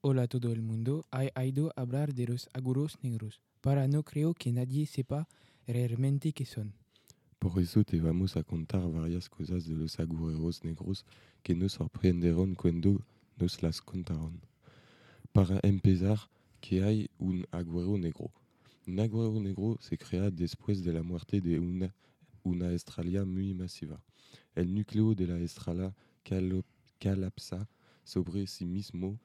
Hola todo el mundo. He a hablar de los aguros negros. Para no creo que nadie sepa realmente qué son. Por eso te vamos a contar varias cosas de los agujeros negros que nos sorprenderán cuando nos las contaron. Para empezar, que hay un agujero negro. Un agujero negro se crea después de la muerte de una, una estrella muy masiva. El núcleo de la estrella colapsa sobre sí mismo,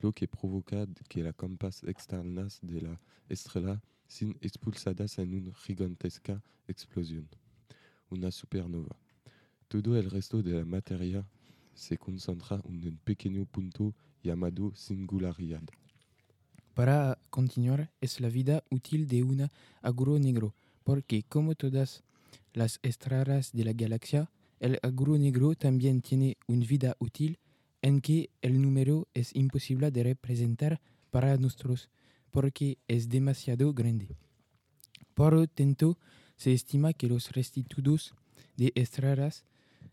lo que provoca que las capas externas de la estrella sean expulsadas en una gigantesca explosión, una supernova. Todo el resto de la materia se concentra en un pequeño punto llamado singularidad. Para continuar, es la vida útil de un agujero negro, porque como todas las estrellas de la galaxia, el agujero negro también tiene una vida útil en que el número es imposible de representar para nosotros, porque es demasiado grande. Por lo tanto, se estima que los residuos de estrellas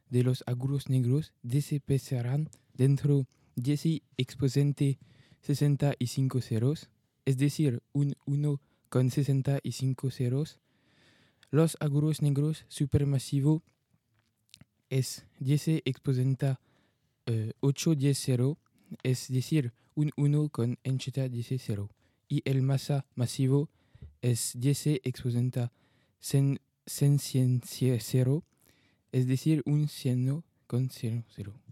de los agujeros negros desaparecerán dentro de ese exponente 65 ceros, es decir, un 1 con 65 ceros. Los agujeros negros supermasivos es 10 exponente eh, 8-10-0, es decir, un 1 con encheta 10-0. Y el masa masivo es 10 exponenta 100-0, es decir, un 100 con 0-0.